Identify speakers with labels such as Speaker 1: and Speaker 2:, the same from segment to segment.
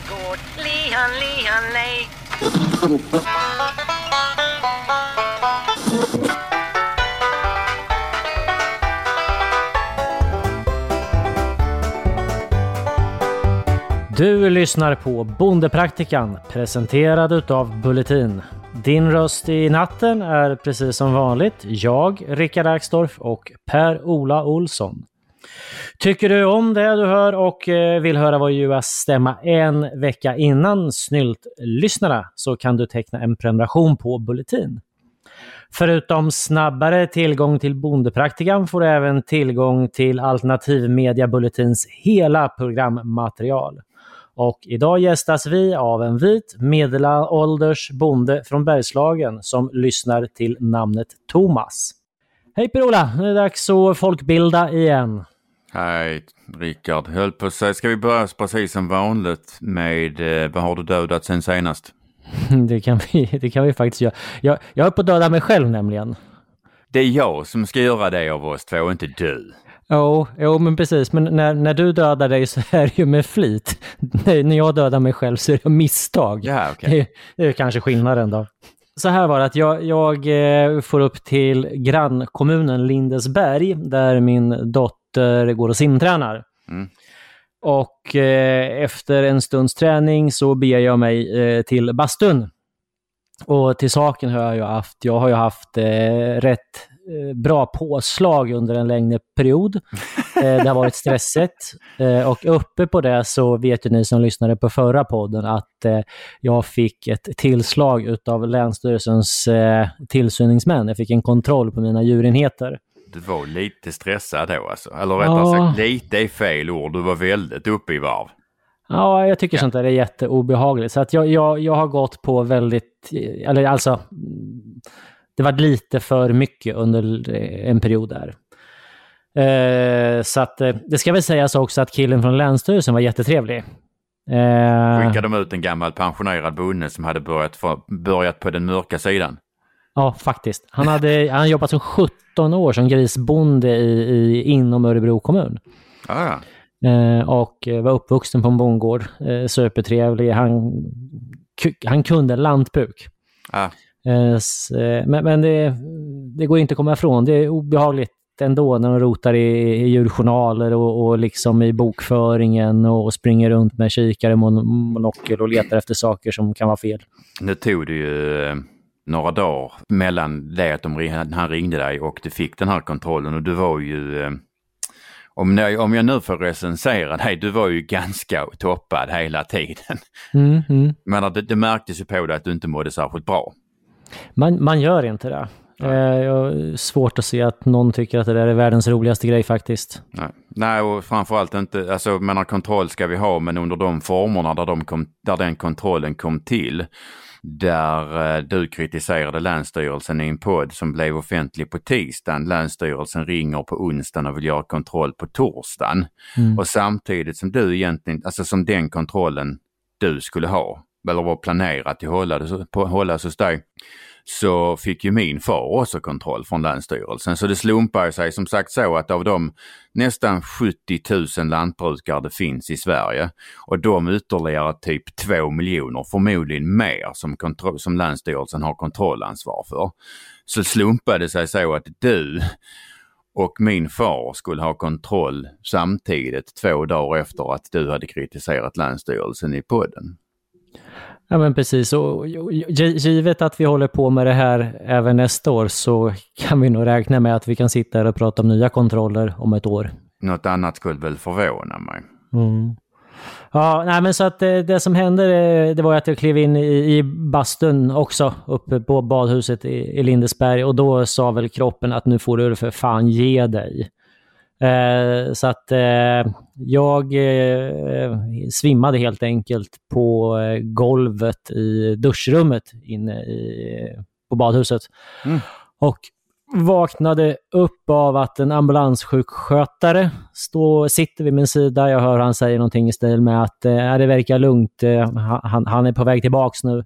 Speaker 1: gård. Lihan, lihan, lej.
Speaker 2: Du lyssnar på Bondepraktikan presenterad utav Bulletin. Din röst i natten är precis som vanligt jag, Rickard Axdorff och Per-Ola Olsson. Tycker du om det du hör och eh, vill höra vår ljuva stämma en vecka innan Snylt-lyssnarna så kan du teckna en prenumeration på Bulletin. Förutom snabbare tillgång till Bondepraktikan får du även tillgång till Alternativmedia Bulletins hela programmaterial. Och idag gästas vi av en vit medelålders bonde från Bergslagen som lyssnar till namnet Thomas. Hej Per-Ola! Nu är det dags att folkbilda igen.
Speaker 3: Hej Rickard, höll på säga, ska vi börja precis som vanligt med eh, vad har du dödat sen senast?
Speaker 2: Det kan vi, det kan vi faktiskt göra. Jag, jag är på att döda mig själv nämligen.
Speaker 3: Det är jag som ska göra det av oss två, inte du.
Speaker 2: Jo, jo men precis. Men när, när du dödar dig så är det ju med flit. när jag dödar mig själv så är det misstag.
Speaker 3: Ja, okay.
Speaker 2: det, det är kanske skillnaden då. Så här var det att jag, jag eh, får upp till grannkommunen Lindesberg där min dotter går och simtränar. Mm. Och eh, efter en stunds träning så beger jag mig eh, till bastun. Och till saken har jag ju haft, jag har ju haft eh, rätt Eh, bra påslag under en längre period. Eh, det har varit stressigt. Eh, och uppe på det så vet ju ni som lyssnade på förra podden att jag fick ett tillslag utav Länsstyrelsens tillsyningsmän. Jag fick en kontroll på mina djurenheter.
Speaker 3: Du var lite stressad då alltså? Eller rättare ja. sagt, lite är fel ord. Du var väldigt uppe i varv.
Speaker 2: Ja, jag tycker ja. sånt där är jätteobehagligt. Så att jag, jag, jag har gått på väldigt, eller alltså det var lite för mycket under en period där. Eh, så att eh, det ska väl sägas också att killen från Länsstyrelsen var jättetrevlig.
Speaker 3: Eh, Skickade de ut en gammal pensionerad bonde som hade börjat, för, börjat på den mörka sidan?
Speaker 2: Ja, faktiskt. Han hade han jobbat som 17 år som grisbonde i, i, inom Örebro kommun.
Speaker 3: Ah.
Speaker 2: Eh, och var uppvuxen på en bondgård. Eh, supertrevlig. Han, han kunde lantbruk.
Speaker 3: Ah.
Speaker 2: Eh, eh, men, men det, det, går inte att komma ifrån. Det är obehagligt ändå när de rotar i, i djurjournaler och, och liksom i bokföringen och springer runt med kikare, mon, monokel och letar efter saker som kan vara fel.
Speaker 3: Nu tog det ju eh, några dagar mellan det att de, han ringde dig och du fick den här kontrollen och du var ju om jag, om jag nu får recensera dig, du var ju ganska toppad hela tiden.
Speaker 2: Mm, mm.
Speaker 3: Men det, det märktes ju på dig att du inte mådde särskilt bra.
Speaker 2: Man, man gör inte det. Eh, jag har svårt att se att någon tycker att det där är världens roligaste grej faktiskt.
Speaker 3: Nej, Nej och framförallt inte, alltså menar kontroll ska vi ha men under de formerna där, de kom, där den kontrollen kom till. Där eh, du kritiserade Länsstyrelsen i en podd som blev offentlig på tisdagen. Länsstyrelsen ringer på onsdagen och vill göra kontroll på torsdagen. Mm. Och samtidigt som du egentligen, alltså som den kontrollen du skulle ha eller var planerat att hållas, hållas hos dig, så fick ju min far också kontroll från Länsstyrelsen. Så det slumpar sig som sagt så att av de nästan 70 000 lantbrukare det finns i Sverige och de ytterligare typ 2 miljoner, förmodligen mer, som, som Länsstyrelsen har kontrollansvar för. Så slumpade det sig så att du och min far skulle ha kontroll samtidigt två dagar efter att du hade kritiserat Länsstyrelsen i podden.
Speaker 2: Ja men precis, och givet att vi håller på med det här även nästa år så kan vi nog räkna med att vi kan sitta här och prata om nya kontroller om ett år.
Speaker 3: Något annat skulle väl förvåna mig.
Speaker 2: Mm. Ja, nej men så att det, det, som hände det var att jag klev in i, i bastun också uppe på badhuset i, i Lindesberg och då sa väl kroppen att nu får du för fan ge dig. Eh, så att eh, jag eh, svimmade helt enkelt på eh, golvet i duschrummet inne i, på badhuset. Mm. Och vaknade upp av att en ambulanssjukskötare stå, sitter vid min sida. Jag hör han säger någonting i stil med att eh, det verkar lugnt, eh, han, han är på väg tillbaks nu.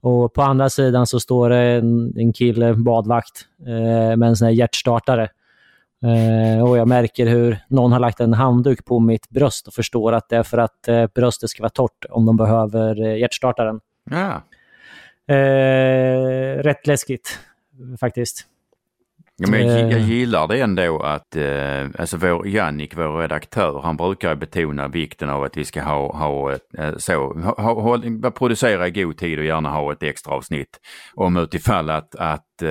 Speaker 2: Och på andra sidan så står det en, en kille, badvakt, eh, med en sån här hjärtstartare Eh, och jag märker hur någon har lagt en handduk på mitt bröst och förstår att det är för att eh, bröstet ska vara torrt om de behöver eh, hjärtstartaren.
Speaker 3: Ja.
Speaker 2: Eh, rätt läskigt faktiskt.
Speaker 3: Ja, men jag,
Speaker 2: Eh.
Speaker 3: jag gillar det ändå att eh, alltså vår Jannik, vår redaktör, han brukar betona vikten av att vi ska ha, ha ett, eh, så, ha, ha, ha, producera i god tid och gärna ha ett extra avsnitt om utifall att, att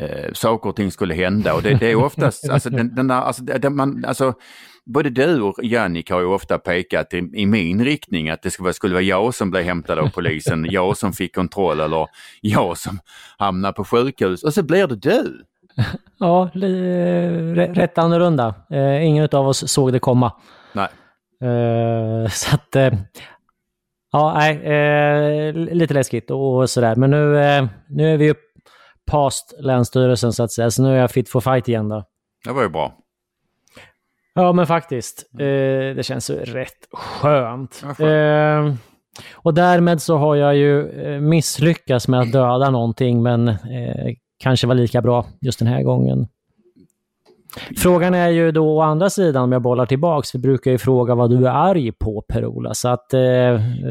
Speaker 3: eh, eh, saker och ting skulle hända. Och det, det är oftast, alltså, den, den där, alltså, det, man, alltså, både du och Jannik har ju ofta pekat i, i min riktning att det skulle, vara- skulle vara jag som blev hämtad av polisen, jag som fick kontroll eller jag som hamnar på sjukhus och så blir det du.
Speaker 2: Ja, rä- rätt annorlunda. Eh, ingen av oss såg det komma.
Speaker 3: Nej.
Speaker 2: Eh, så att, eh, ja, nej, eh, lite läskigt och sådär. Men nu, eh, nu är vi ju past Länsstyrelsen så att säga, så nu är jag fit for fight igen då.
Speaker 3: Det var ju bra.
Speaker 2: Ja, men faktiskt. Eh, det känns ju rätt skönt. Eh, och därmed så har jag ju eh, misslyckats med att döda någonting, men eh, kanske var lika bra just den här gången. Frågan är ju då å andra sidan, om jag bollar tillbaks, vi brukar ju fråga vad du är arg på Per-Ola, så att eh,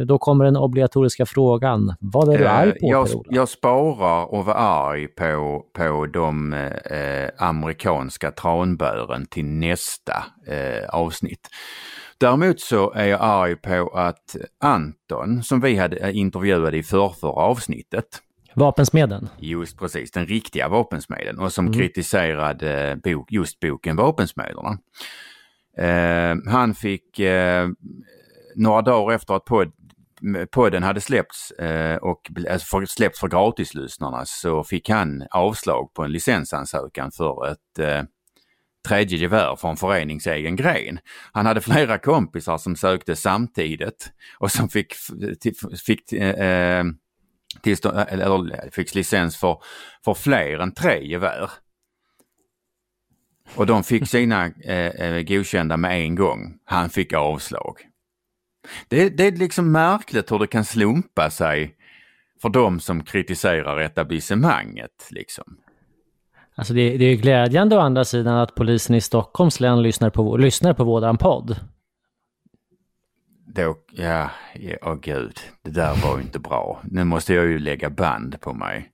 Speaker 2: då kommer den obligatoriska frågan. Vad är du
Speaker 3: Eh,
Speaker 2: arg på
Speaker 3: jag,
Speaker 2: Per-Ola?
Speaker 3: jag sparar och var arg på, på de eh, amerikanska tranbören till nästa eh, avsnitt. Däremot så är jag arg på att Anton, som vi hade eh, intervjuade i förrförra avsnittet,
Speaker 2: Vapensmeden?
Speaker 3: just precis, den riktiga vapensmeden och som kritiserade bok, just boken Vapensmederna. Eh, han fick eh, några dagar efter att podd, podden hade släppts eh, och alltså för, släppts för gratislyssnarna så fick han avslag på en licensansökan för ett eh, tredje gevär från förenings egen gren. Han hade flera kompisar som sökte samtidigt och som fick, fick eh, tillstånd, eh, eller fick licens för, för fler än tre gevär. Och de fick sina eh, eh, godkända med en gång. Han fick avslag. Det, det är liksom märkligt hur det kan slumpa sig för de som kritiserar etablissemanget. Liksom.
Speaker 2: Alltså det, det är ju glädjande å andra sidan att polisen i Stockholms län lyssnar på, lyssnar på våran podd.
Speaker 3: Då, ja, ja, åh gud, det där var ju inte bra. Nu måste jag ju lägga band på mig.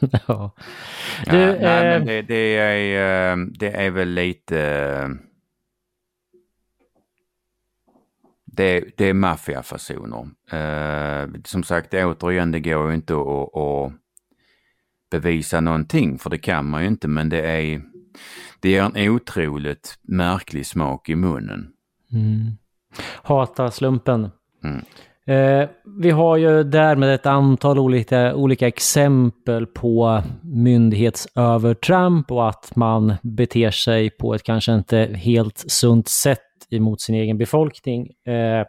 Speaker 2: ja.
Speaker 3: Ja,
Speaker 2: Du,
Speaker 3: nej,
Speaker 2: eh,
Speaker 3: men det, det, är, eh, det är väl lite... eh, Det, det är maffiafasoner. Eh, som sagt, återigen, det går ju inte att, att bevisa någonting, för det kan man ju inte, men det är... Det ger en otroligt märklig smak i munnen.
Speaker 2: Mm. Hata slumpen.
Speaker 3: Mm.
Speaker 2: Eh, vi har ju därmed ett antal olika, olika exempel på myndighetsövertramp och att man beter sig på ett kanske inte helt sunt sätt emot sin egen befolkning. Eh,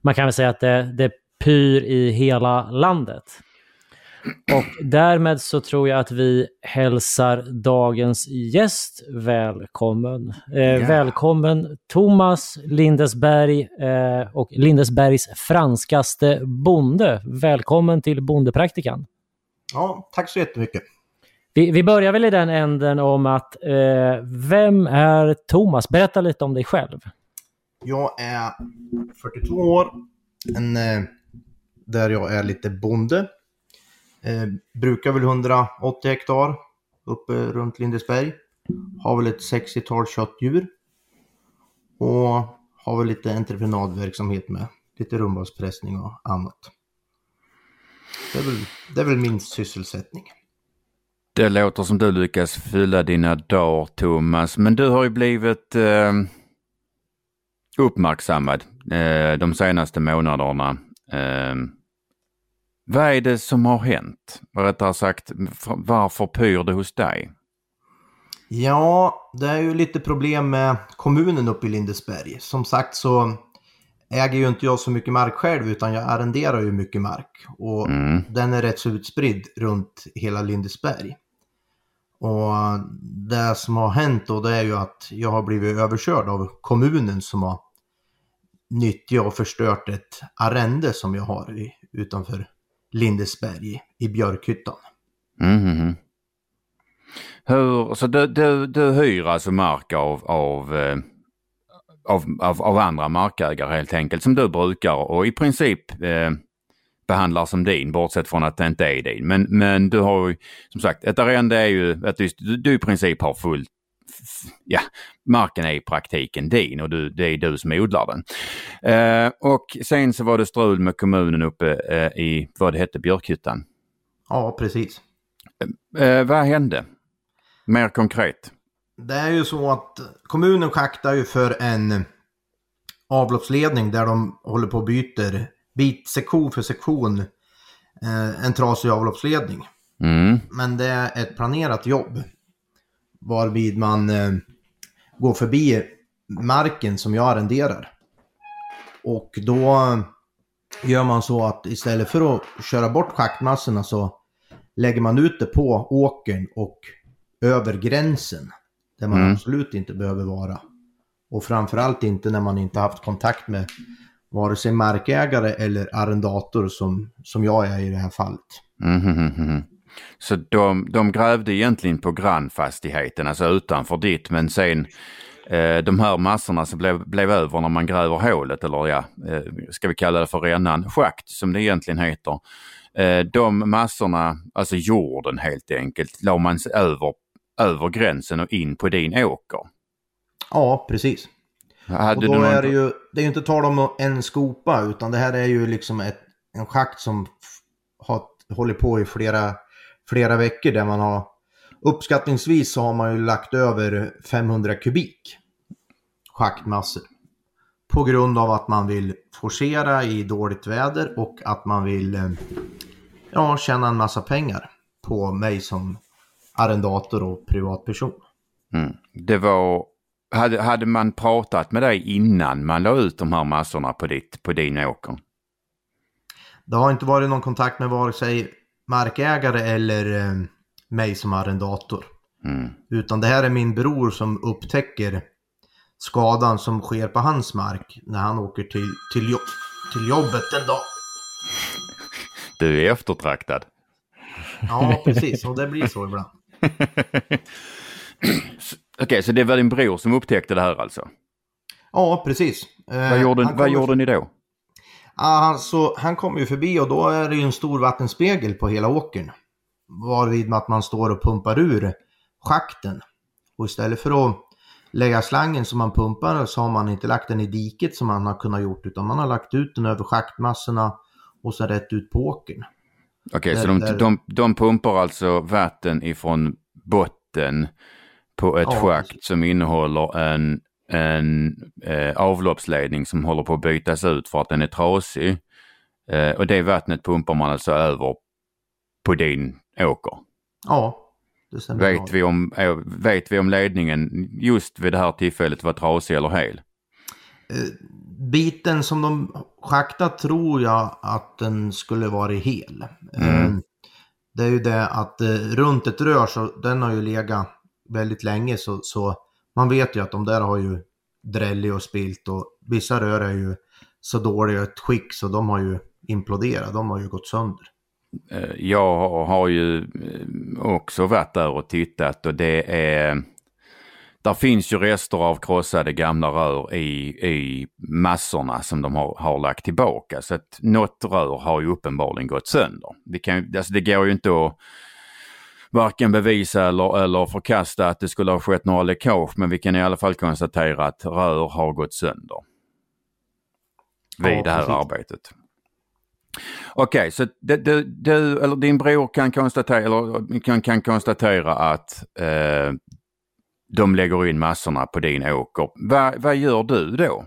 Speaker 2: man kan väl säga att det, det pyr i hela landet. Och därmed så tror jag att vi hälsar dagens gäst välkommen. Eh, Välkommen Thomas Lindesberg eh, och Lindesbergs franskaste bonde. Välkommen till Bondepraktikan.
Speaker 4: Ja, tack så jättemycket.
Speaker 2: Vi, vi börjar väl i den änden om att eh, vem är Thomas? Berätta lite om dig själv.
Speaker 4: Jag är 42 år, en, eh, där jag är lite bonde. Eh, brukar väl 180 hektar uppe runt Lindesberg. Har väl ett 60-tal köttdjur. Och har väl lite entreprenadverksamhet med. Lite rumbalspressning och annat. Det är, väl, det är väl min sysselsättning.
Speaker 3: Det låter som du lyckas fylla dina dagar, Thomas. Men du har ju blivit eh, uppmärksammad eh, de senaste månaderna. Eh, vad är det som har hänt? Rättare sagt, varför pyr det hos dig?
Speaker 4: Ja, det är ju lite problem med kommunen uppe i Lindesberg. Som sagt så äger ju inte jag så mycket mark själv utan jag arrenderar ju mycket mark. Och
Speaker 3: Mm.
Speaker 4: den är rätt så utspridd runt hela Lindesberg. Och det som har hänt då det är ju att jag har blivit överkörd av kommunen som har nyttjat och förstört ett arrende som jag har i, utanför Lindesberg i Björkhyttan.
Speaker 3: Mm, mm, mm. Hur, så du, du, du hyr alltså mark av, av, eh, av, av, av andra markägare helt enkelt som du brukar och i princip eh, behandlar som din, bortsett från att det inte är din. Men, men du har ju, som sagt, ett arrende är ju att du, du i princip har fullt ja, marken är i praktiken din och du, det är du som odlar den. Eh, och sen så var det strul med kommunen uppe eh, i, vad det hette, Björkhyttan.
Speaker 4: Ja, precis.
Speaker 3: Eh, vad hände? Mer konkret.
Speaker 4: Det är ju så att kommunen schaktar ju för en avloppsledning där de håller på och byter bit sektion för sektion eh, en trasig avloppsledning.
Speaker 3: Mm.
Speaker 4: Men det är ett planerat jobb. Varvid man eh, går förbi marken som jag arrenderar. Och då gör man så att istället för att köra bort schaktmassorna så lägger man ut det på åkern och över gränsen. Där man
Speaker 3: Mm.
Speaker 4: absolut inte behöver vara. Och framförallt inte när man inte haft kontakt med vare sig markägare eller arrendator som, som jag är i det här fallet.
Speaker 3: Mhm, mhm, mhm. Så de, de grävde egentligen på grannfastigheten, alltså utanför ditt, men sen eh, de här massorna som blev, blev över när man gräver hålet, eller ja, eh, ska vi kalla det för rännan, schakt som det egentligen heter. Eh, de massorna, alltså jorden helt enkelt, la man över, över gränsen och in på din åker.
Speaker 4: Ja, precis.
Speaker 3: Hade
Speaker 4: Och då
Speaker 3: någon-
Speaker 4: är det ju, det är ju inte tal om en skopa utan det här är ju liksom ett, en schakt som har hållit på i flera, flera veckor där man har uppskattningsvis så har man ju lagt över 500 kubik schaktmassor. På grund av att man vill forcera i dåligt väder och att man vill eh, ja, tjäna en massa pengar på mig som arrendator och privatperson.
Speaker 3: Mm. Det var, hade, hade man pratat med dig innan man la ut de här massorna på, ditt, på din åker?
Speaker 4: Det har inte varit någon kontakt med vare sig markägare eller eh, mig som arrendator.
Speaker 3: Mm.
Speaker 4: Utan det här är min bror som upptäcker skadan som sker på hans mark när han åker till, till, jobb, till jobbet en dag.
Speaker 3: Du är eftertraktad.
Speaker 4: Ja, precis. Och det blir så ibland.
Speaker 3: Okej, så det var din bror som upptäckte det här alltså?
Speaker 4: Ja, precis. Eh,
Speaker 3: Vad gjorde,
Speaker 4: han
Speaker 3: vad gjorde ni då?
Speaker 4: Ja, så han kommer ju förbi och då är det ju en stor vattenspegel på hela åkern. Varvid att man står och pumpar ur schakten. Och istället för att lägga slangen som man pumpar så har man inte lagt den i diket som man har kunnat gjort utan man har lagt ut den över schaktmassorna och så rätt ut på åkern.
Speaker 3: Okej, så
Speaker 4: Där-
Speaker 3: de,
Speaker 4: där-
Speaker 3: de, de pumpar alltså vatten ifrån botten på ett
Speaker 4: Ja,
Speaker 3: schakt som innehåller en, en eh, avloppsledning som håller på att bytas ut för att den är trasig. Eh, och det vattnet pumpar man alltså över på din åker.
Speaker 4: Ja, det stämmer.
Speaker 3: Vet vi, om, eh, vet vi om ledningen just vid det här tillfället var trasig eller hel?
Speaker 4: Eh, Biten som de schaktat tror jag att den skulle vara hel.
Speaker 3: Mm.
Speaker 4: Eh, Det är ju det att runt ett rör så den har ju legat väldigt länge så, så man vet ju att de där har ju drällig och spilt och vissa rör är ju så dåliga ett skick så de har ju imploderat, de har ju gått sönder.
Speaker 3: Eh, jag har- ju eh, också varit där och tittat och det är... Där finns ju rester av krossade gamla rör i, i massorna som de har, har lagt tillbaka. Så att något rör har ju uppenbarligen gått sönder. Det, kan, alltså det går ju inte att varken bevisa eller, eller förkasta att det skulle ha skett några läckage men vi kan i alla fall konstatera att rör har gått sönder. Vid
Speaker 4: Ja,
Speaker 3: det här
Speaker 4: precis.
Speaker 3: arbetet. Okej, så du, du, du, eller din bror kan konstatera, eller kan, kan konstatera att eh, de lägger in massorna på din åker. Va, vad gör du då?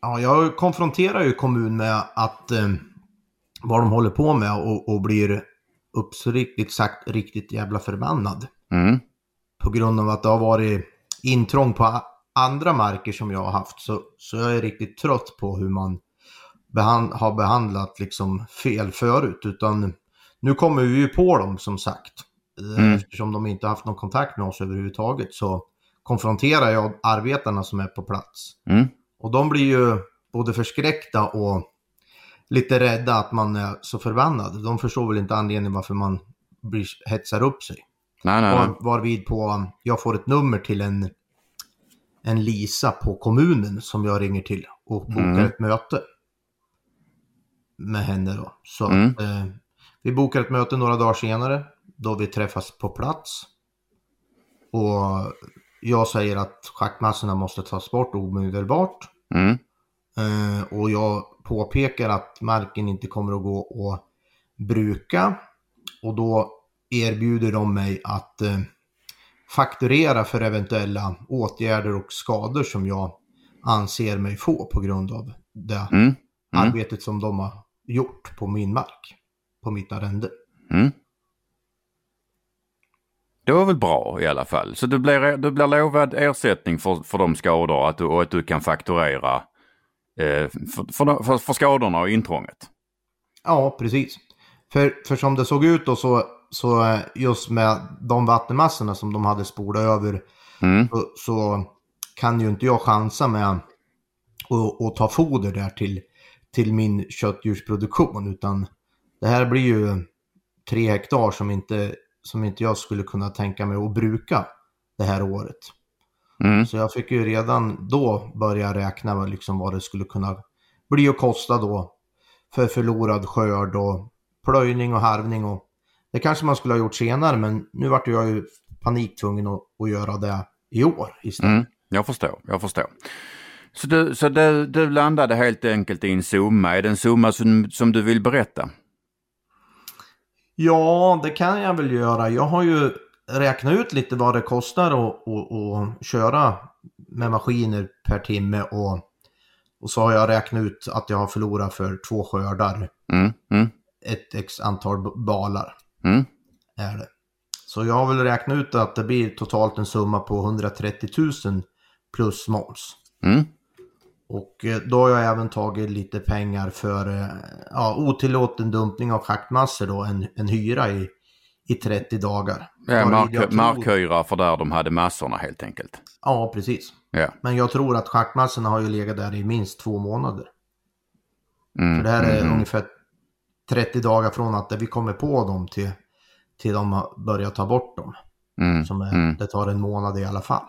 Speaker 4: Ja, jag konfronterar ju kommun med att eh, vad de håller på med och, och blir uppriktigt sagt riktigt jävla förbannad.
Speaker 3: Mm,
Speaker 4: På grund av att det har varit intrång på andra marker som jag har haft. Så, så jag är riktigt trött på hur man behand, har behandlat liksom fel förut. Utan nu kommer vi ju på dem som sagt. Eh,
Speaker 3: Mm.
Speaker 4: Eftersom de inte haft någon kontakt med oss överhuvudtaget så konfronterar jag arbetarna som är på plats.
Speaker 3: mm,
Speaker 4: Och de blir ju både förskräckta och lite rädda att man är så förbannad. De förstår väl inte anledningen varför man blir, hetsar upp sig.
Speaker 3: Nej, nej, nej.
Speaker 4: Var, varvid på, jag får ett nummer till en, en Lisa på kommunen som jag ringer till och bokar
Speaker 3: Mm.
Speaker 4: ett möte med henne då. Så
Speaker 3: Mm.
Speaker 4: att, eh, vi bokar ett möte några dagar senare då vi träffas på plats. Och jag säger att schaktmassorna måste tas bort omedelbart.
Speaker 3: Mm.
Speaker 4: Eh, och jag påpekar att marken inte kommer att gå att bruka. Och då erbjuder de mig att eh, fakturera för eventuella åtgärder och skador som jag anser mig få på grund av det
Speaker 3: Mm. Mm.
Speaker 4: arbetet som de har gjort på min mark, på mitt arrende.
Speaker 3: Mm. Det var väl bra i alla fall. Så du blir, du blir lovad ersättning för, för de skador att du, och att du kan fakturera för, för, för, för skadorna och intrånget.
Speaker 4: Ja, precis. För, för som det såg ut då så, så eh, just med de vattenmassorna som de hade spolat över
Speaker 3: Mm.
Speaker 4: så, så kan ju inte jag chansa med att att ta foder där till, till min köttdjursproduktion. Utan det här blir ju tre hektar som inte, som inte jag skulle kunna tänka mig att bruka det här året.
Speaker 3: Mm.
Speaker 4: Så jag fick ju redan då börja räkna med liksom vad det skulle kunna bli och kosta då för förlorad skörd och plöjning och harvning. Och det kanske man skulle ha gjort senare men nu vart jag ju paniktvungen att, att göra det i år istället.
Speaker 3: Mm. Jag förstår, jag förstår. Så, du, så du, du landade helt enkelt i en summa. Är det en summa som, som du vill berätta?
Speaker 4: Ja, det kan jag väl göra. Jag har ju räknat ut lite vad det kostar att, att, att köra med maskiner per timme och, och så har jag räknat ut att jag har förlorat för två skördar
Speaker 3: Mm. Mm.
Speaker 4: ett x antal balar.
Speaker 3: Mm.
Speaker 4: Är det. Så jag har väl räknat ut att det blir totalt en summa på 130 000 plus moms.
Speaker 3: Mm.
Speaker 4: Och eh, då har jag även tagit lite pengar för eh, ja, otillåten dumpning av schaktmassor då, en, en hyra i, i 30 dagar.
Speaker 3: Ja, mark, markhyra för där de hade massorna helt enkelt.
Speaker 4: Ja, precis.
Speaker 3: Ja.
Speaker 4: Men jag tror att schaktmassorna har ju legat där i minst två månader.
Speaker 3: Mm.
Speaker 4: För det här är
Speaker 3: mm,
Speaker 4: ungefär 30 dagar från att vi kommer på dem till, till de har börjat ta bort dem.
Speaker 3: mm,
Speaker 4: Som är,
Speaker 3: mm.
Speaker 4: Det tar en månad i alla fall.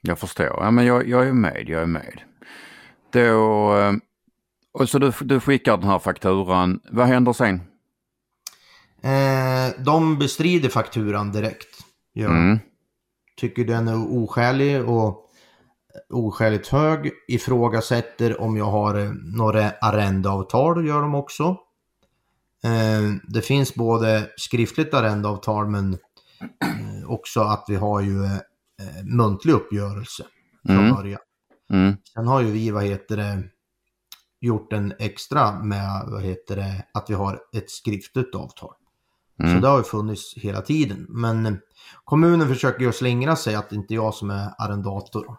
Speaker 3: Jag förstår. Ja, men jag, jag är med, jag är med. Då, eh, och så du, du skickar den här fakturan. Vad händer sen?
Speaker 4: Eh, de bestrider fakturan direkt. De.
Speaker 3: Mm.
Speaker 4: Tycker den är oskälig och oskäligt hög. Ifrågasätter om jag har eh, några arrendeavtal, gör de också. Eh, det finns både skriftligt arrendeavtal men eh, också att vi har ju eh, muntlig uppgörelse från
Speaker 3: Mm.
Speaker 4: början.
Speaker 3: Mm.
Speaker 4: Sen har ju vi, vad heter det, gjort en extra med, vad heter det, att vi har ett skriftligt avtal. Så
Speaker 3: Mm.
Speaker 4: det har ju funnits hela tiden. Men eh, kommunen försöker ju slingra sig att det inte är jag som är arrendator.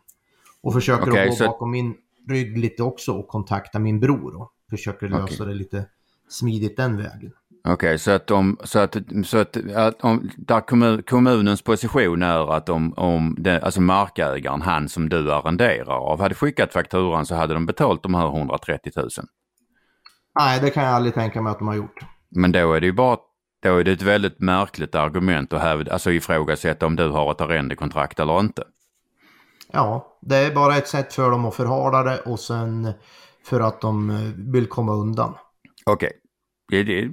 Speaker 4: Och försöker att gå
Speaker 3: så-
Speaker 4: bakom min rygg lite också och kontakta min bror. Och försöker lösa
Speaker 3: Okej.
Speaker 4: det lite smidigt den vägen.
Speaker 3: Okej, så att, de, så att, så att, att om, där kommun, kommunens position är att om, om det, alltså markägaren, han som du arrenderar av, hade skickat fakturan så hade de betalt de här 130 000.
Speaker 4: Nej, det kan jag aldrig tänka mig att de har gjort.
Speaker 3: Men då är det ju bara, då är det ett väldigt märkligt argument att hävda, alltså ifrågasätta om du har ett arrendekontrakt eller inte.
Speaker 4: Ja, det är bara ett sätt för dem att förhala det och sen för att de eh, vill komma undan.
Speaker 3: Okej, det,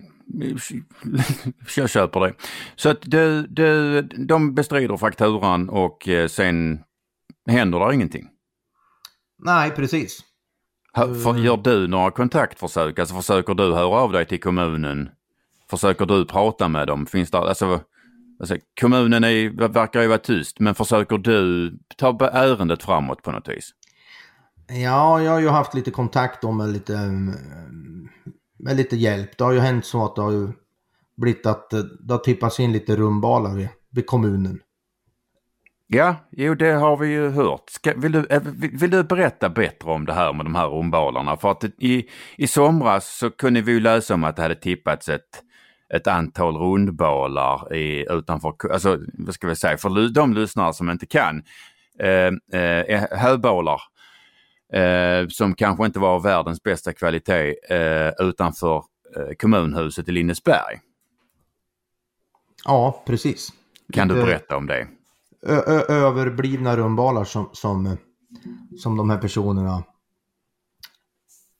Speaker 3: jag köper det. Så att du, du, de bestrider fakturan och eh, sen händer det ingenting.
Speaker 4: Nej, precis.
Speaker 3: Hör- För, gör du några kontaktförsök? Alltså försöker du höra av dig till kommunen? Försöker du prata med dem? Finns det, alltså, alltså, kommunen är, verkar ju vara tyst, men försöker du ta ärendet framåt på något vis?
Speaker 4: Ja, jag har ju haft lite kontakt med lite, med lite hjälp. Det har ju hänt så att det har ju blivit att det har tippats in lite rumbalar vid, vid kommunen.
Speaker 3: Ja, jo det har vi ju hört. Ska, vill, du, eh, vill, du berätta bättre om det här med de här rombalarna? För att i, i somras så kunde vi ju läsa om att det hade tippats ett, ett antal rundbalar i, utanför, alltså vad ska vi säga, för de lyssnare som inte kan, eh, eh, höbalar eh, som kanske inte var världens bästa kvalitet eh, utanför eh, kommunhuset i Lindesberg.
Speaker 4: Ja, precis.
Speaker 3: Kan du berätta om det?
Speaker 4: ö- överblivna rumbalar som, som, som de här personerna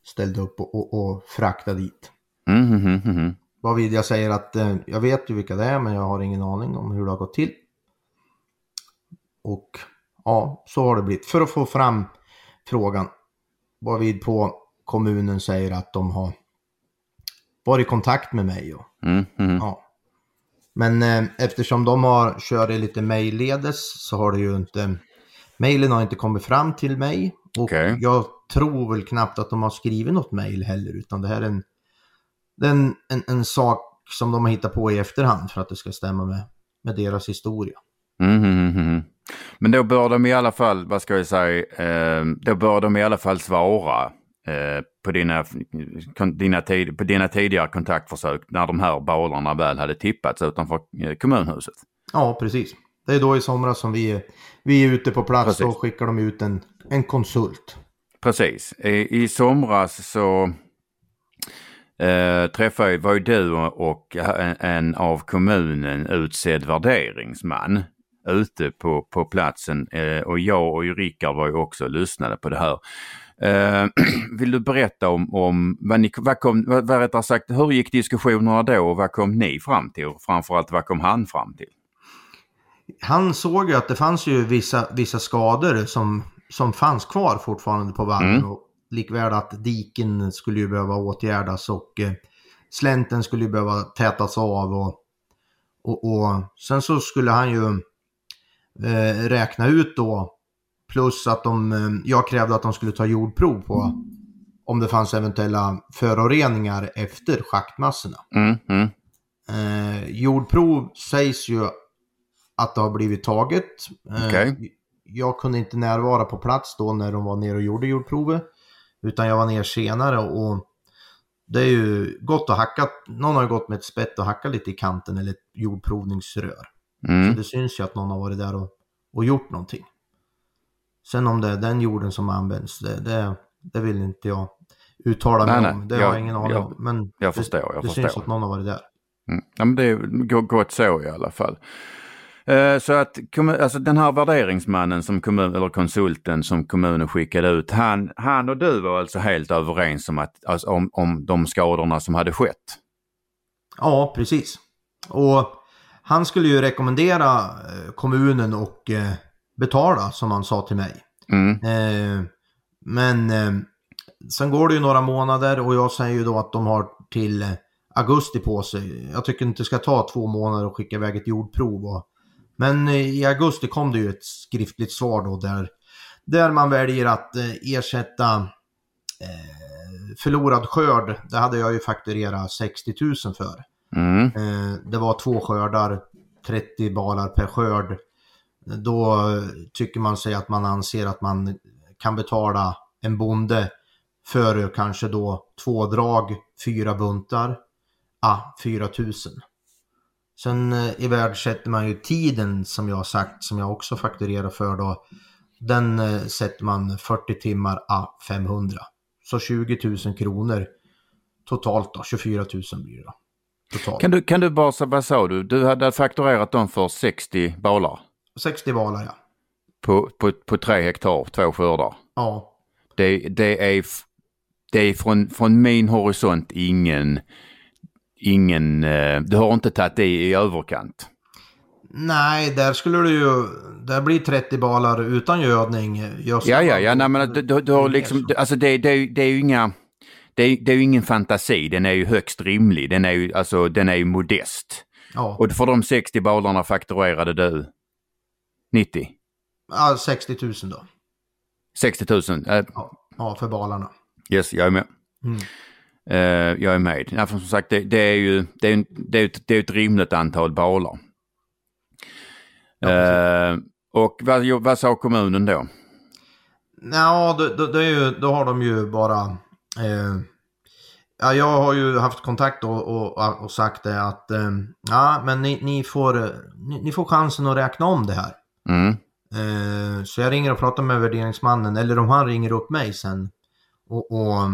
Speaker 4: ställde upp och, och, och fraktade dit.
Speaker 3: Mm, mm, mm.
Speaker 4: Varvid jag säger att eh, jag vet ju vilka det är men jag har ingen aning om hur det har gått till. Och ja, så har det blivit. För att få fram frågan. Varvid på kommunen säger att de har varit i kontakt med mig. Och,
Speaker 3: Mm, mm.
Speaker 4: ja. Men eh, eftersom de har kört lite mejlledes så har det ju inte... Mejlen har inte kommit fram till mig. Och
Speaker 3: Okej.
Speaker 4: jag tror väl knappt att de har skrivit något mejl heller. Utan det här är en, det är en, en, en sak som de har hittat på i efterhand för att det ska stämma med, med deras historia.
Speaker 3: Mm, mm, mm, mm. Men då bör de i alla fall, vad ska jag säga, eh, då bör de i alla fall svara eh, på, dina, dina, tid, på dina tidigare kontaktförsök när de här balarna väl hade tippats utanför eh, kommunhuset.
Speaker 4: Ja, precis. Det är då i somras som vi, vi är ute på plats
Speaker 3: Precis.
Speaker 4: och skickar de ut en, en konsult.
Speaker 3: Precis. I, i somras så eh, träffade var ju du och en, en av kommunen utsedd värderingsman ute på, på platsen eh, och jag och Rickard var ju också och lyssnade på det här. Eh, vill du berätta om, om vad, ni, vad, kom, vad, vad rättare sagt, hur gick diskussionerna då och vad kom ni fram till? Och framförallt vad kom han fram till?
Speaker 4: Han såg ju att det fanns ju vissa, vissa skador som, som fanns kvar fortfarande på vallen.
Speaker 3: Mm.
Speaker 4: Och likväl att diken skulle ju behöva åtgärdas och eh, slänten skulle ju behöva tätas av. Och, och, och sen så skulle han ju eh, räkna ut då plus att de, eh, jag krävde att de skulle ta jordprov på om det fanns eventuella föroreningar efter schaktmassorna.
Speaker 3: Mm, mm,
Speaker 4: Eh, jordprov sägs ju att det har blivit taget. Eh. Jag kunde inte närvara på plats då när de var nere och gjorde jordprovet. Utan jag var ner senare och det är ju gott att hacka. Någon har ju gått med ett spett och hackat lite i kanten eller ett jordprovningsrör. Så
Speaker 3: mm.
Speaker 4: det syns ju att någon har varit där och, och gjort någonting. Sen om det är den jorden som används, det, det, det vill inte jag uttala mig
Speaker 3: Nej, nej.
Speaker 4: om. Det
Speaker 3: Jag-
Speaker 4: har jag ingen aning om. Men
Speaker 3: jag
Speaker 4: det,
Speaker 3: förstår, jag
Speaker 4: det
Speaker 3: förstår.
Speaker 4: syns att någon har varit där.
Speaker 3: Mm. Ja, men det är gott så i alla fall. Eh, Så att alltså den här värderingsmannen som kommun, eller konsulten som kommunen skickade ut, han, han och du var alltså helt överens om, att, alltså om, om de skadorna som hade skett?
Speaker 4: Ja, precis. Och han skulle ju rekommendera eh, kommunen och eh, betala som han sa till mig.
Speaker 3: Mm.
Speaker 4: Men sen går det ju några månader och jag säger ju då att de har till augusti på sig. Jag tycker inte det ska ta två månader att skicka iväg ett jordprov. Och, men eh, i augusti kom det ju ett skriftligt svar då där, där man väljer att eh, ersätta eh, förlorad skörd. Det hade jag ju fakturerat 60 000 för.
Speaker 3: Mm.
Speaker 4: Det var två skördar, 30 balar per skörd. Då tycker man sig att man anser att man kan betala en bonde för kanske då två drag, fyra buntar, ah, 4 000. Sen eh, i världsätter man ju tiden som jag sagt, som jag också fakturerar för då. Den eh, sätter man 40 timmar, ah, 500. Så 20 000 kronor totalt då, 24 000 blir det då. Totalt.
Speaker 3: Kan, du, kan du bara, vad sa du? Du hade fakturerat dem för 60 balar
Speaker 4: 60 balar ja.
Speaker 3: på, på, på tre hektar, två skördar.
Speaker 4: Ja,
Speaker 3: Det, det är, det är från, från min horisont ingen, ingen, eh, du har inte tagit det i överkant.
Speaker 4: nej, där skulle du ju, där blir 30 balar utan gödning. gödslar
Speaker 3: Ja, ja, ja, nej, men du, du, du har liksom,
Speaker 4: så.
Speaker 3: alltså det, det, det är ju inga, det är, det är ju ingen fantasi, den är ju högst rimlig, den är ju, alltså, den är ju modest.
Speaker 4: Ja,
Speaker 3: Och för de 60 balarna fakturerade du 90?
Speaker 4: ja, 60 000 då.
Speaker 3: 60 000? Eh,
Speaker 4: Ja, ja för balarna.
Speaker 3: yes, jag är med.
Speaker 4: Mm.
Speaker 3: Eh, jag är med. Ja, för som sagt, det, det är ju det är, det är, ett, det är ett rimligt antal balar.
Speaker 4: Ja,
Speaker 3: Eh, och vad, vad sa kommunen då?
Speaker 4: Ja, då, då, det är ju, då har de ju bara... Eh, ja, jag har ju haft kontakt och, och, och sagt det att eh, ja, men ni, ni, får, eh, ni, ni får chansen att räkna om det här.
Speaker 3: Mm.
Speaker 4: Eh, så jag ringer och pratar med värderingsmannen, eller om han ringer upp mig sen och, och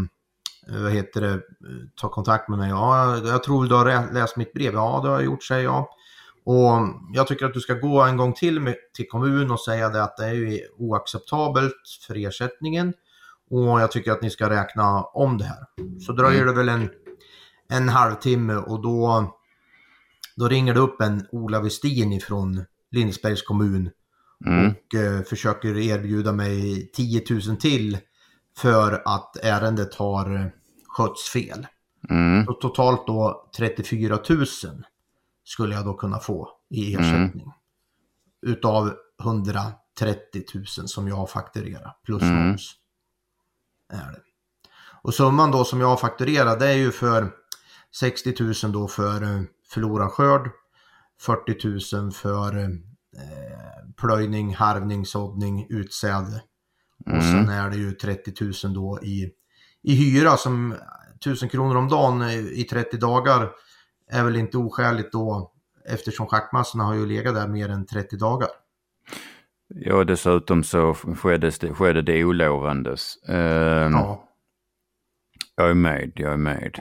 Speaker 4: vad heter det, eh, tar kontakt med mig. Ja, jag tror du har läst mitt brev. Ja, det har jag gjort, säger jag. Och jag tycker att du ska gå en gång till med, till kommun och säga det att det är ju oacceptabelt för ersättningen. Och jag tycker att ni ska räkna om det här. Så dröjer det väl en, en halvtimme och då, då ringer det upp en Ola Westin ifrån Lindesbergs kommun
Speaker 3: Mm.
Speaker 4: och eh, försöker erbjuda mig 10 000 till för att ärendet har skötts fel.
Speaker 3: Mm.
Speaker 4: Så totalt då 34 000 skulle jag då kunna få i ersättning. Utav 130 000 som jag har fakturerat plus
Speaker 3: Mm.
Speaker 4: moms. Är det. Och summan då som jag har fakturerat det är ju för 60 000 då för eh, förlorad skörd, 40 000 för eh, plöjning, harvning, såddning, utsäde. Och
Speaker 3: Mm.
Speaker 4: sen är det ju 30 000 då i, i hyra som 1000 kronor om dagen i 30 dagar är väl inte oskäligt då eftersom schackmassorna har ju legat där mer än 30 dagar.
Speaker 3: Ja, dessutom så skedde skedde det olovandes. Ehm,
Speaker 4: Ja,
Speaker 3: Jag är med, jag är med.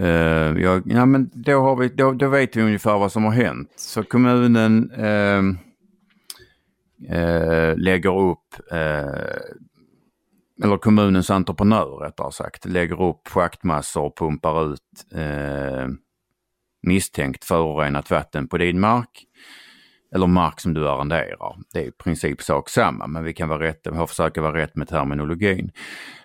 Speaker 3: Uh, jag, ja, men då, har vi, då, då vet vi ungefär vad som har hänt. Så kommunen ehm, eh, lägger upp, eh, eller kommunens entreprenör rättare sagt, lägger upp schaktmassor och pumpar ut eh, misstänkt förorenat vatten på din mark. Eller mark som du arrenderar. Det är i princip sak samma men vi kan vara rätt, vi försöka vara rätt med terminologin.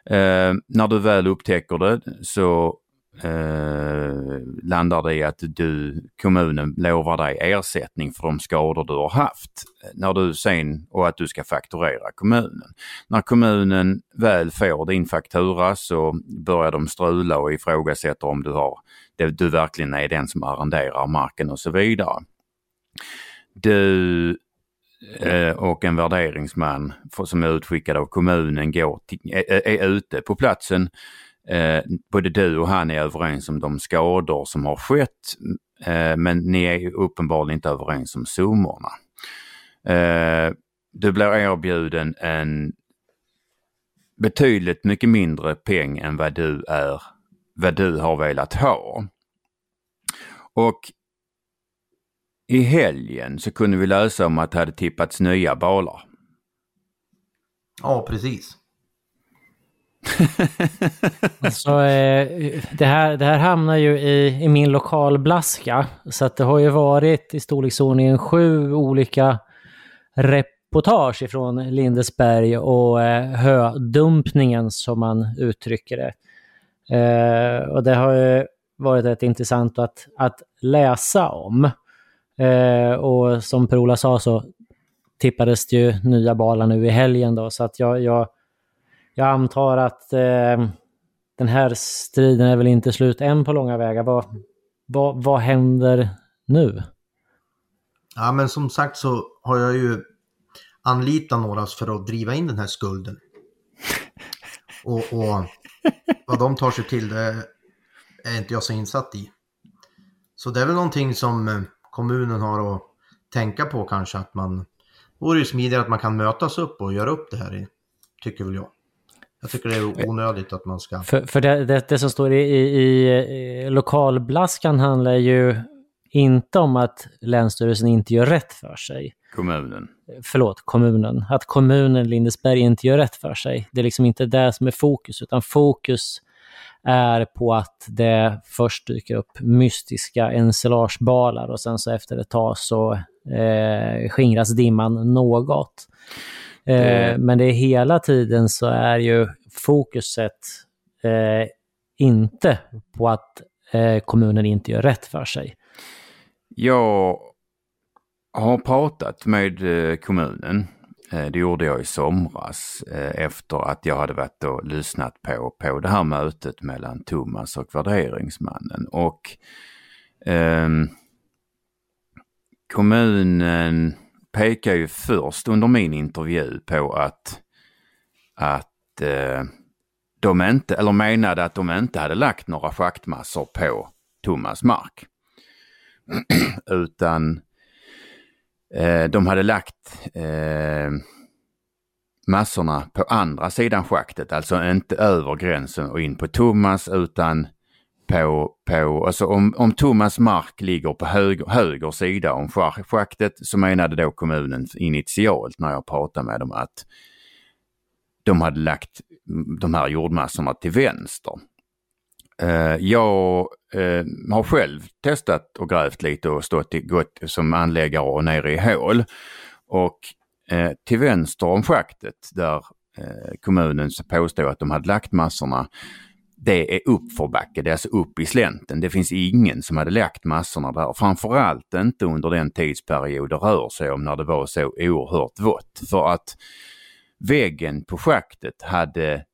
Speaker 3: Eh, när du väl upptäcker det så eh, landar det i att du, kommunen lovar dig ersättning för de skador du har haft. Eh, när du sen, och att du ska fakturera kommunen. När kommunen väl får din faktura så börjar de strula och ifrågasätter om du har, det, du verkligen är den som arrenderar marken och så vidare. Du eh, och en värderingsman som är utskickad av kommunen går till, är, är ute på platsen. Eh, både du och han är överens om de skador som har skett eh, men ni är uppenbarligen inte överens om summorna. Eh, du blir erbjuden en betydligt mycket mindre peng än vad du är, vad du har velat ha. Och i helgen så kunde vi läsa om att det hade tippats nya balar.
Speaker 4: ja precis.
Speaker 2: Alltså, eh, det, här, det här hamnar ju i, i min lokalblaska. Så att det har ju varit i storleksordningen sju olika reportage ifrån Lindesberg och eh, hödumpningen som man uttrycker det. Eh, och det har ju varit rätt intressant att, att läsa om. Eh, och som Per-Ola sa så tippades det ju nya balar nu i helgen då, så att jag, jag, jag antar att eh, den här striden är väl inte slut än på långa vägar. Vad, vad, vad händer nu?
Speaker 4: Ja men som sagt så har jag ju anlitat några för att driva in den här skulden. Och, och vad de tar sig till det är inte jag så insatt i. Så det är väl någonting som eh, kommunen har att tänka på kanske att man vore ju smidigare att man kan mötas upp och göra upp det här i, tycker väl jag. Jag tycker det är onödigt att man ska...
Speaker 2: För, för det, det, det som står i, i, i lokalblaskan handlar ju inte om att Länsstyrelsen inte gör rätt för sig.
Speaker 3: Kommunen.
Speaker 2: Förlåt, kommunen. Att kommunen Lindesberg inte gör rätt för sig. Det är liksom inte det som är fokus, utan fokus är på att det först dyker upp mystiska ensilagebalar och sen så efter ett tag så eh, skingras dimman något. Eh,
Speaker 3: Det-
Speaker 2: Men det är hela tiden så är ju fokuset eh, inte på att eh, kommunen inte gör rätt för sig.
Speaker 3: Jag har pratat med eh, kommunen. Eh, Det gjorde jag i somras eh, efter att jag hade varit och lyssnat på, på det här mötet mellan Thomas och värderingsmannen. Och ehm, kommunen pekar ju först under min intervju på att, att eh, de inte, eller menade att de inte hade lagt några schaktmassor på Thomas mark. Utan eh, de hade lagt eh, massorna på andra sidan schaktet, alltså inte över gränsen och in på Thomas utan på, på alltså om, om Thomas mark ligger på höger, höger sida om schaktet så menade då kommunen initialt när jag pratade med dem att de hade lagt de här jordmassorna till vänster. Eh, jag eh, har själv testat och grävt lite och stått i, gått som anläggare och nere i hål. Och eh, till vänster om schaktet där kommunen påstod att de hade lagt massorna, det är uppförbacke, det är alltså upp i slänten. Det finns ingen som hade lagt massorna där. Framförallt inte under den tidsperiod det rör sig om när det var så oerhört vått. För att väggen på schaktet hade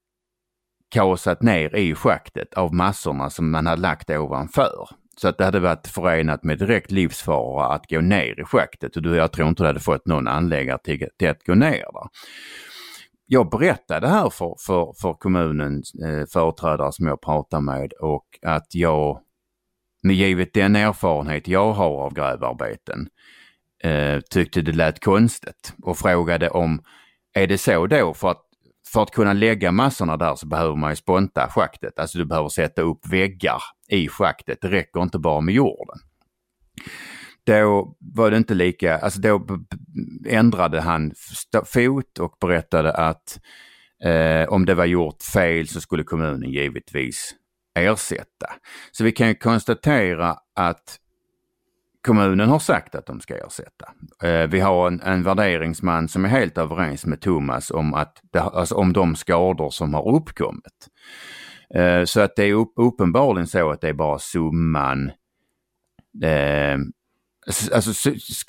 Speaker 3: kasat ner i schaktet av massorna som man hade lagt ovanför. Så att det hade varit förenat med direkt livsfara att gå ner i schaktet och jag tror inte det hade fått någon anläggare till, till att gå ner där. Jag berättade här för, för, för kommunens eh, företrädare som jag pratade med och att jag, med givet den erfarenhet jag har av grävarbeten, eh, tyckte det lät konstigt och frågade om, är det så då för att för att kunna lägga massorna där så behöver man ju sponta schaktet. Alltså du behöver sätta upp väggar i schaktet. Det räcker inte bara med jorden. Då var det inte lika, alltså då ändrade han fot och berättade att eh, om det var gjort fel så skulle kommunen givetvis ersätta. Så vi kan konstatera att kommunen har sagt att de ska ersätta. Eh, vi har en, en värderingsman som är helt överens med Thomas om, att det, alltså om de skador som har uppkommit. Eh, så att det är upp, uppenbarligen så att det är bara summan eh, Alltså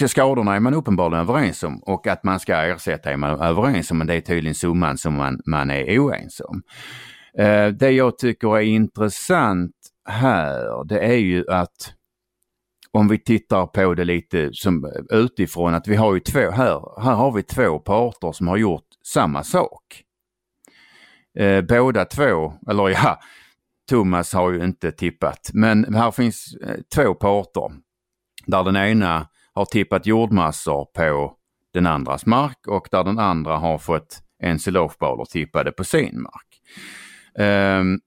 Speaker 3: skadorna är man uppenbarligen överens om och att man ska ersätta är man överens om men det är tydligen summan som man, man är oense om. Eh, det jag tycker är intressant här det är ju att om vi tittar på det lite som eh, utifrån att vi har ju två här, här har vi två parter som har gjort samma sak. Eh, båda två, eller ja, Thomas har ju inte tippat, men här finns eh, två parter där den ena har tippat jordmassor på den andras mark och där den andra har fått ensilofbaler tippade på sin mark. Um,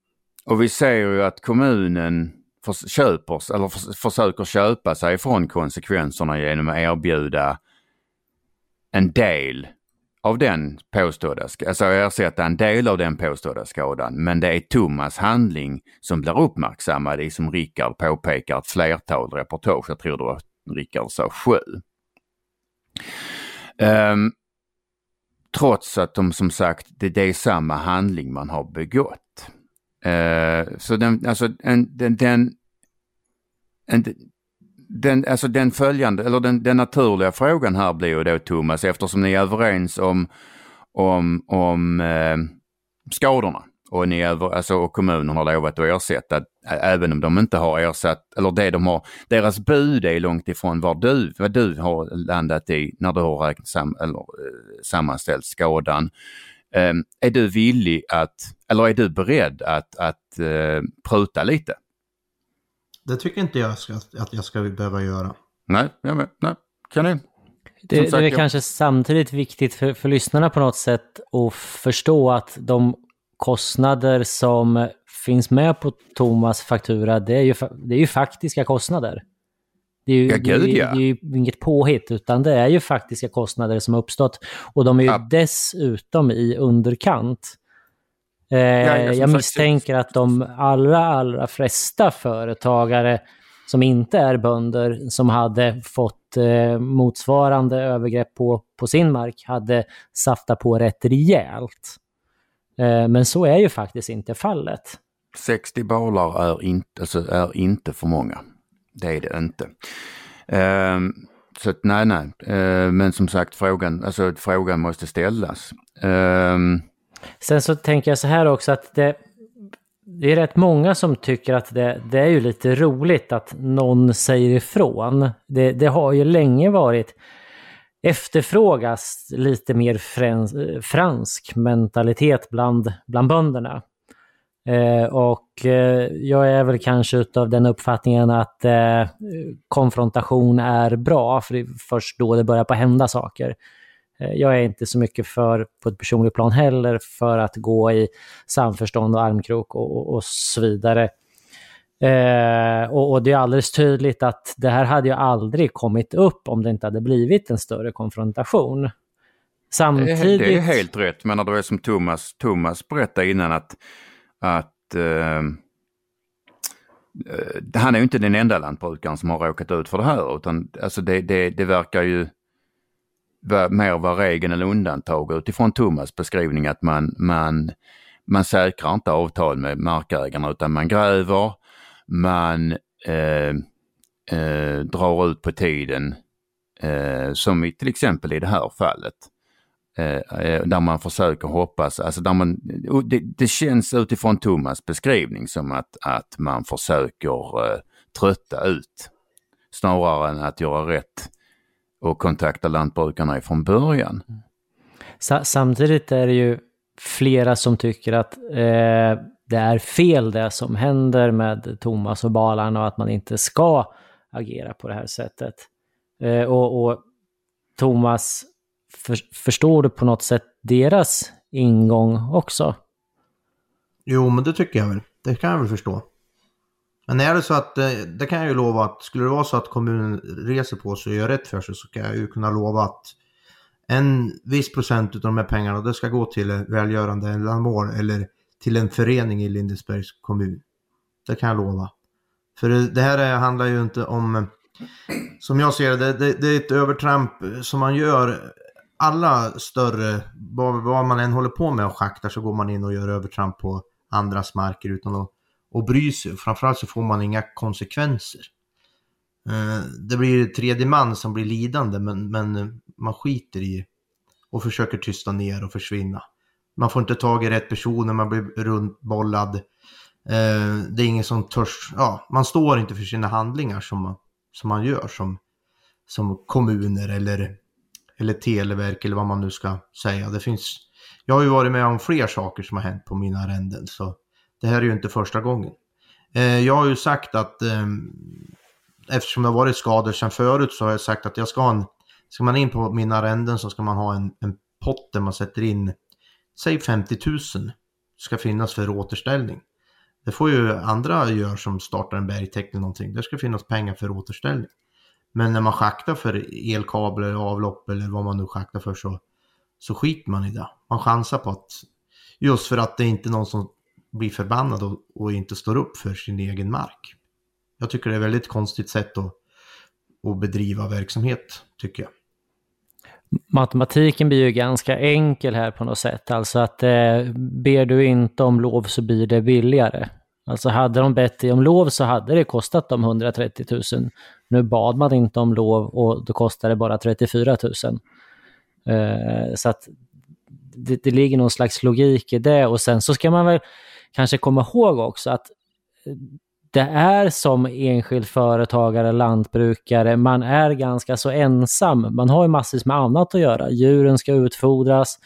Speaker 3: och vi ser ju att kommunen för, köper, eller för, försöker köpa sig från konsekvenserna genom att erbjuda en del av den påstådda, alltså ersätta en del av den påstådda skadan. Men det är Thomas handling som blir uppmärksammad i, som Rickard påpekar, ett flertal reportage. Jag tror det var Rickard sa sju. Um, trots att de som sagt, det, det är samma handling man har begått. Uh, så den, alltså, en, den, den, en, den, alltså den följande, eller den, den naturliga frågan här blir ju då Thomas, eftersom ni är överens om, om, om eh, skadorna och, ni över, alltså, och kommunen har lovat att ersätta, även om de inte har ersatt, eller det de har, deras bud är långt ifrån vad du, vad du har landat i när du har räknat sam, eller, eh, sammanställt skadan. Eh, är du villig att, eller är du beredd att, att eh, pruta lite?
Speaker 4: Det tycker inte jag ska, att jag ska behöva göra.
Speaker 3: Nej, jag med. Nej, kan ni?
Speaker 2: Det, sagt, det är jag... kanske samtidigt viktigt för, för lyssnarna på något sätt att förstå att de kostnader som finns med på Thomas faktura, det är ju, det är ju faktiska kostnader. Det är ju, ja, det, är, ja. det är ju inget påhitt, utan det är ju faktiska kostnader som har uppstått. Och de är ju ja. dessutom i underkant. Eh, jag misstänker att de allra, allra flesta företagare som inte är bönder, som hade fått eh, motsvarande övergrepp på, på sin mark, hade saftat på rätt rejält. Eh, men så är ju faktiskt inte fallet.
Speaker 3: 60 balar är inte, alltså, är inte för många. Det är det inte. Um, så att, nej, nej. Uh, men som sagt, frågan, alltså, frågan måste ställas. Um,
Speaker 2: Sen så tänker jag så här också att det, det är rätt många som tycker att det, det är ju lite roligt att någon säger ifrån. Det, det har ju länge varit efterfrågas lite mer frans, fransk mentalitet bland, bland bönderna. Eh, och eh, jag är väl kanske utav den uppfattningen att eh, konfrontation är bra, för det är först då det börjar på hända saker. Eh, jag är inte så mycket för, på ett personligt plan heller, för att gå i samförstånd och armkrok och, och, och så vidare. Eh, och, och, det är alldeles tydligt att det här hade ju aldrig kommit upp om det inte hade blivit en större konfrontation.
Speaker 3: Samtidigt... Det är helt rätt, men det är som Thomas, Thomas berättade innan att, att eh, han är ju inte den enda lantbrukaren som har råkat ut för det här utan alltså det, det, det verkar ju mer vara regeln än undantag utifrån Thomas beskrivning att man, man, man säkrar inte avtal med markägarna utan man gräver, man eh, eh, drar ut på tiden eh, som i, till exempel i det här fallet. Eh, eh där man försöker hoppas, alltså där man, det, det, känns utifrån Thomas beskrivning som att, att man försöker eh, trötta ut snarare än att göra rätt och kontakta lantbrukarna ifrån början.
Speaker 2: Samtidigt är det ju flera som tycker att eh, det är fel det som händer med Thomas och Balarna och att man inte ska agera på det här sättet. Eh, och, och Thomas för, förstår du på något sätt deras ingång också?
Speaker 4: Jo, men det tycker jag väl. Det kan jag väl förstå. Men är det så att, eh, det kan jag ju lova att skulle det vara så att kommunen reser på sig och gör rätt för sig så kan jag ju kunna lova att en viss procent av de här pengarna det ska gå till välgörande ändamål eller till en förening i Lindesbergs kommun. Det kan jag lova. För det här handlar ju inte om, som jag ser det, det, det är ett övertramp som man gör alla större, vad, vad, man än håller på med och schaktar så går man in och gör övertramp på andras marker utan att och bry sig. Framförallt så får man inga konsekvenser. Eh, det blir tredje man som blir lidande men, men man skiter i och försöker tysta ner och försvinna. Man får inte tag i rätt personer, man blir rundbollad. Eh, det är ingen som törs, ja, man står inte för sina handlingar som man, som man gör som, som kommuner eller eller Televerk eller vad man nu ska säga. Det finns, jag har ju varit med om fler saker som har hänt på mina arrenden så det här är ju inte första gången. Eh, jag har ju sagt att eh, eftersom det har varit skador sedan förut så har jag sagt att jag ska ha en, ska man in på mina arrenden så ska man ha en, en pott där man sätter in, säg 50 000 ska finnas för återställning. Det får ju andra göra som startar en bergtäkt eller någonting. Där ska finnas pengar för återställning. Men när man schaktar för elkablar, avlopp eller vad man nu schaktar för så, så skiter man i det. Man chansar på att just för att det är inte är någon som blir förbannad och, och, inte står upp för sin egen mark. Jag tycker det är ett väldigt konstigt sätt att, att bedriva verksamhet, tycker jag.
Speaker 2: Matematiken blir ju ganska enkel här på något sätt. Alltså att eh, ber du inte om lov så blir det billigare. Alltså hade de bett dig om lov så hade det kostat dem 130 000. Nu bad man inte om lov och då kostade det bara 34 000. Eh, så att det, det ligger någon slags logik i det och sen så ska man väl kanske komma ihåg också att eh, det är som enskild företagare, lantbrukare, man är ganska så ensam. Man har ju massvis med annat att göra. Djuren ska utfodras,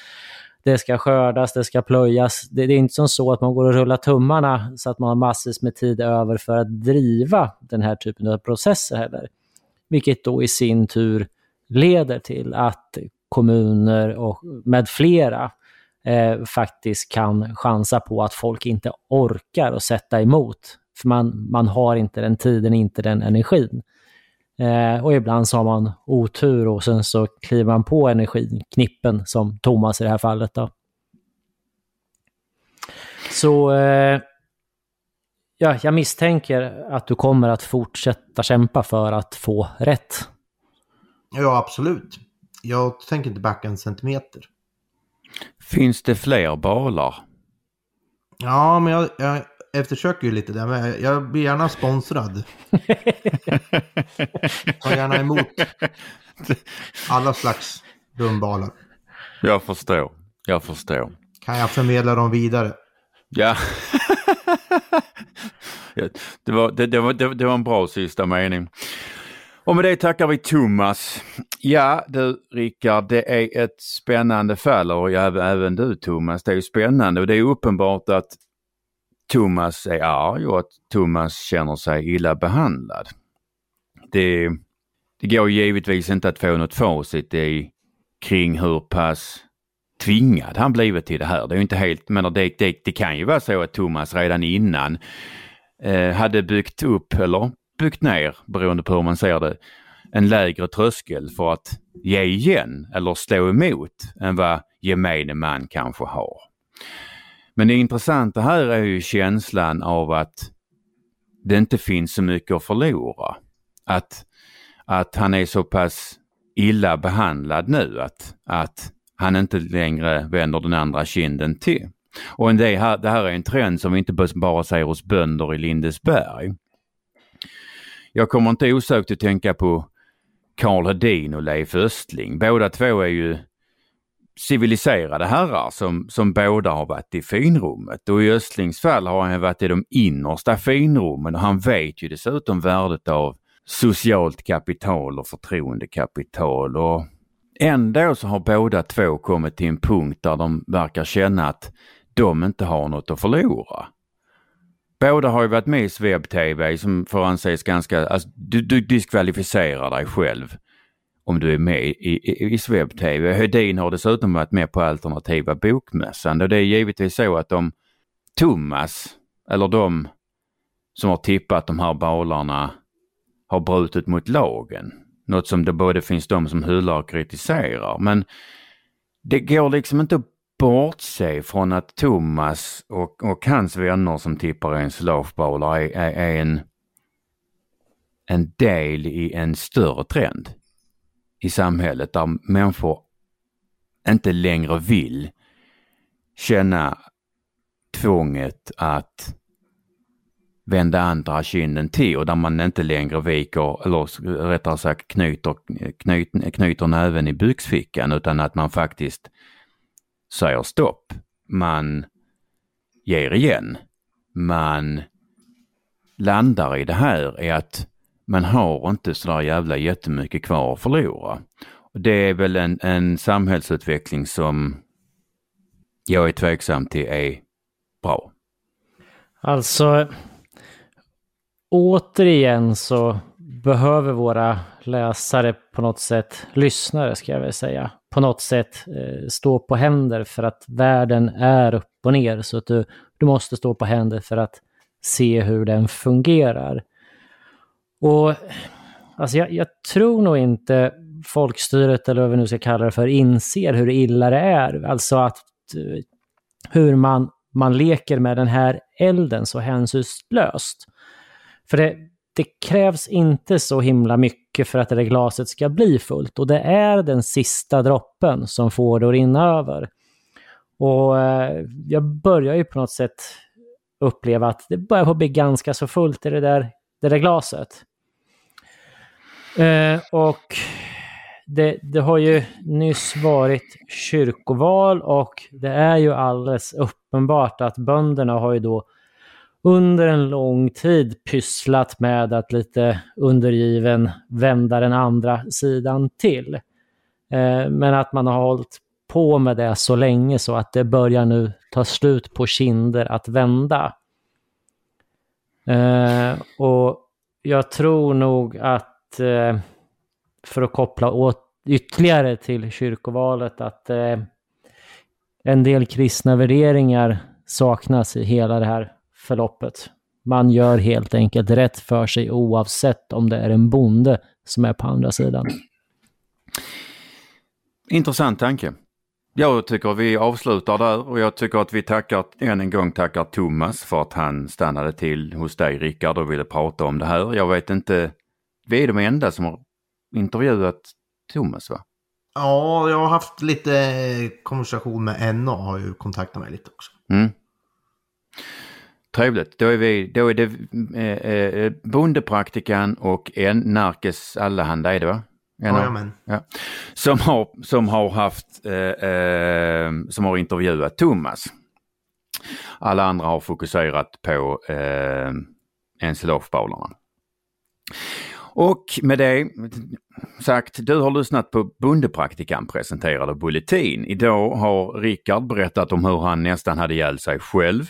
Speaker 2: det ska skördas, det ska plöjas. Det, det, är inte som så att man går och rullar tummarna så att man har massvis med tid över för att driva den här typen av processer heller. Vilket då i sin tur leder till att kommuner och med flera eh, faktiskt kan chansa på att folk inte orkar att sätta emot. För man, man har inte den tiden, inte den energin. Eh, och ibland så har man otur och sen så kliver man på energin, knippen, som Thomas i det här fallet. Då. Så eh, ja, jag misstänker att du kommer att fortsätta kämpa för att få rätt.
Speaker 4: Ja, absolut. Jag tänker inte backa en centimeter.
Speaker 3: Finns det fler balar?
Speaker 4: Ja, men jag, jag, eftersöker ju lite där, men jag blir gärna sponsrad. Tar gärna emot alla slags dumbalar.
Speaker 3: Jag förstår, jag förstår.
Speaker 4: Kan jag förmedla dem vidare?
Speaker 3: Ja. det, var, det, det, var, det, det var en bra sista mening. Och med det tackar vi Thomas. Ja du Rickard, det är ett spännande fall och även du Thomas, det är spännande och det är uppenbart att Thomas är arg och att Thomas känner sig illa behandlad. Det, det går givetvis inte att få något facit i, kring hur pass tvingad han blivit till det här. Det är inte helt, men det, det, det kan ju vara så att Thomas redan innan eh, hade byggt upp eller byggt ner, beroende på hur man ser det, en lägre tröskel för att ge igen eller slå emot än vad gemene man kanske har. Men det intressanta här är ju känslan av att det inte finns så mycket att förlora. Att, att han är så pass illa behandlad nu att, att han inte längre vänder den andra kinden till. Och det här, det här är en trend som vi inte bara ser hos bönder i Lindesberg. Jag kommer inte osökt att tänka på Karl Hedin och Leif Östling. Båda två är ju civiliserade herrar som, som båda har varit i finrummet och i Östlings fall har han varit i de innersta finrummen och han vet ju dessutom värdet av socialt kapital och förtroendekapital och ändå så har båda två kommit till en punkt där de verkar känna att de inte har något att förlora. Båda har ju varit med i Sveb-TV som får anses ganska, alltså, du, du diskvalificerar dig själv om du är med i, i, i Sveb-TV. Hedin har dessutom varit med på alternativa bokmässan och det är givetvis så att de, Thomas, eller de som har tippat de här balarna, har brutit mot lagen. Något som det både finns de som hyllar och kritiserar. Men det går liksom inte att bortse från att Thomas och, och hans vänner som tippar en slowbowler är, är, är en, en del i en större trend i samhället där människor inte längre vill känna tvånget att vända andra kinden till och där man inte längre viker, eller rättare sagt knyter, knyt, knyter näven i byxfickan utan att man faktiskt säger stopp. Man ger igen. Man landar i det här är att man har inte sådär jävla jättemycket kvar att förlora. Det är väl en, en samhällsutveckling som jag är tveksam till är bra.
Speaker 2: Alltså, återigen så behöver våra läsare på något sätt, lyssnare ska jag väl säga, på något sätt eh, stå på händer för att världen är upp och ner. Så att du, du måste stå på händer för att se hur den fungerar. Och alltså jag, jag, tror nog inte folkstyret, eller vad vi nu ska kalla det för, inser hur illa det är. Alltså att eh, hur man, man leker med den här elden så hänsynslöst. För det, det krävs inte så himla mycket för att det där glaset ska bli fullt och det är den sista droppen som får det att rinna över. Och eh, jag börjar ju på något sätt uppleva att det börjar bli ganska så fullt i det där, det där glaset. Eh, och det, det, har ju nyss varit kyrkoval och det är ju alldeles uppenbart att bönderna har ju då under en lång tid pysslat med att lite undergiven vända den andra sidan till. Eh, men att man har hållit på med det så länge så att det börjar nu ta slut på kinder att vända. Eh, och jag tror nog att eh, för att koppla åt ytterligare till kyrkovalet att en del kristna värderingar saknas i hela det här förloppet. Man gör helt enkelt rätt för sig oavsett om det är en bonde som är på andra sidan.
Speaker 3: Intressant tanke. Jag tycker vi avslutar där och jag tycker att vi tackar, än en gång tackar Thomas för att han stannade till hos dig Rickard och ville prata om det här. Jag vet inte, vi är de enda som har intervjuat Thomas va?
Speaker 4: Ja, jag har haft lite konversation med NA, har ju kontaktat mig lite också.
Speaker 3: Mm. Trevligt. Då är, vi, då är det eh, eh, bondepraktikan och en Närkes Allehanda är det va?
Speaker 4: Jajamän.
Speaker 3: Ja. Som, har, som har haft, eh, eh, som har intervjuat Thomas. Alla andra har fokuserat på eh, ensilofbowlarna. Och med det sagt, du har lyssnat på Bondepraktikan presenterade Bulletin. Idag har Rickard berättat om hur han nästan hade ihjäl sig själv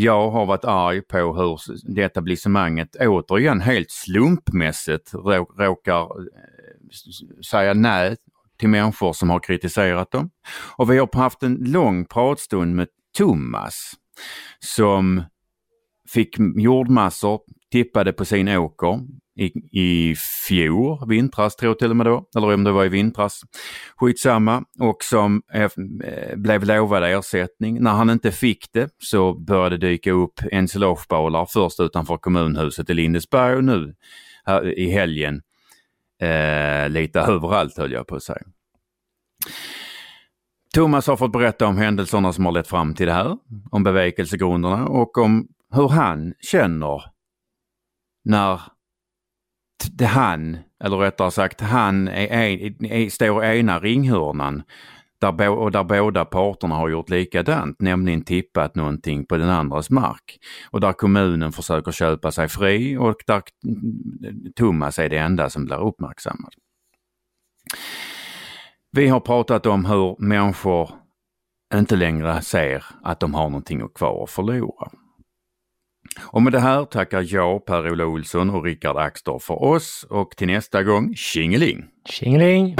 Speaker 3: jag har varit arg på hur det etablissemanget återigen helt slumpmässigt råkar eh, säga nej till människor som har kritiserat dem. Och vi har haft en lång pratstund med Thomas som fick jordmassor tippade på sin åker i, i fjol, vintras tror jag till och med då, eller om det var i vintras. Skitsamma. Och som eh, blev lovad ersättning. När han inte fick det så började det dyka upp ensilagebalar. först utanför kommunhuset i Lindesberg och nu här, i helgen eh, lite överallt höll jag på att säga. Thomas har fått berätta om händelserna som har lett fram till det här, om bevekelsegrunderna och om hur han känner när det han, eller rättare sagt han, är, är, är, står i ena ringhörnan där, och där båda parterna har gjort likadant, nämligen tippat någonting på den andras mark. Och där kommunen försöker köpa sig fri och där Thomas är det enda som blir uppmärksammad. Vi har pratat om hur människor inte längre ser att de har någonting kvar att förlora. Och med det här tackar jag Per-Ola Olsson och Rickard Axdorff för oss och till nästa gång, tjingeling!
Speaker 2: Tjingeling!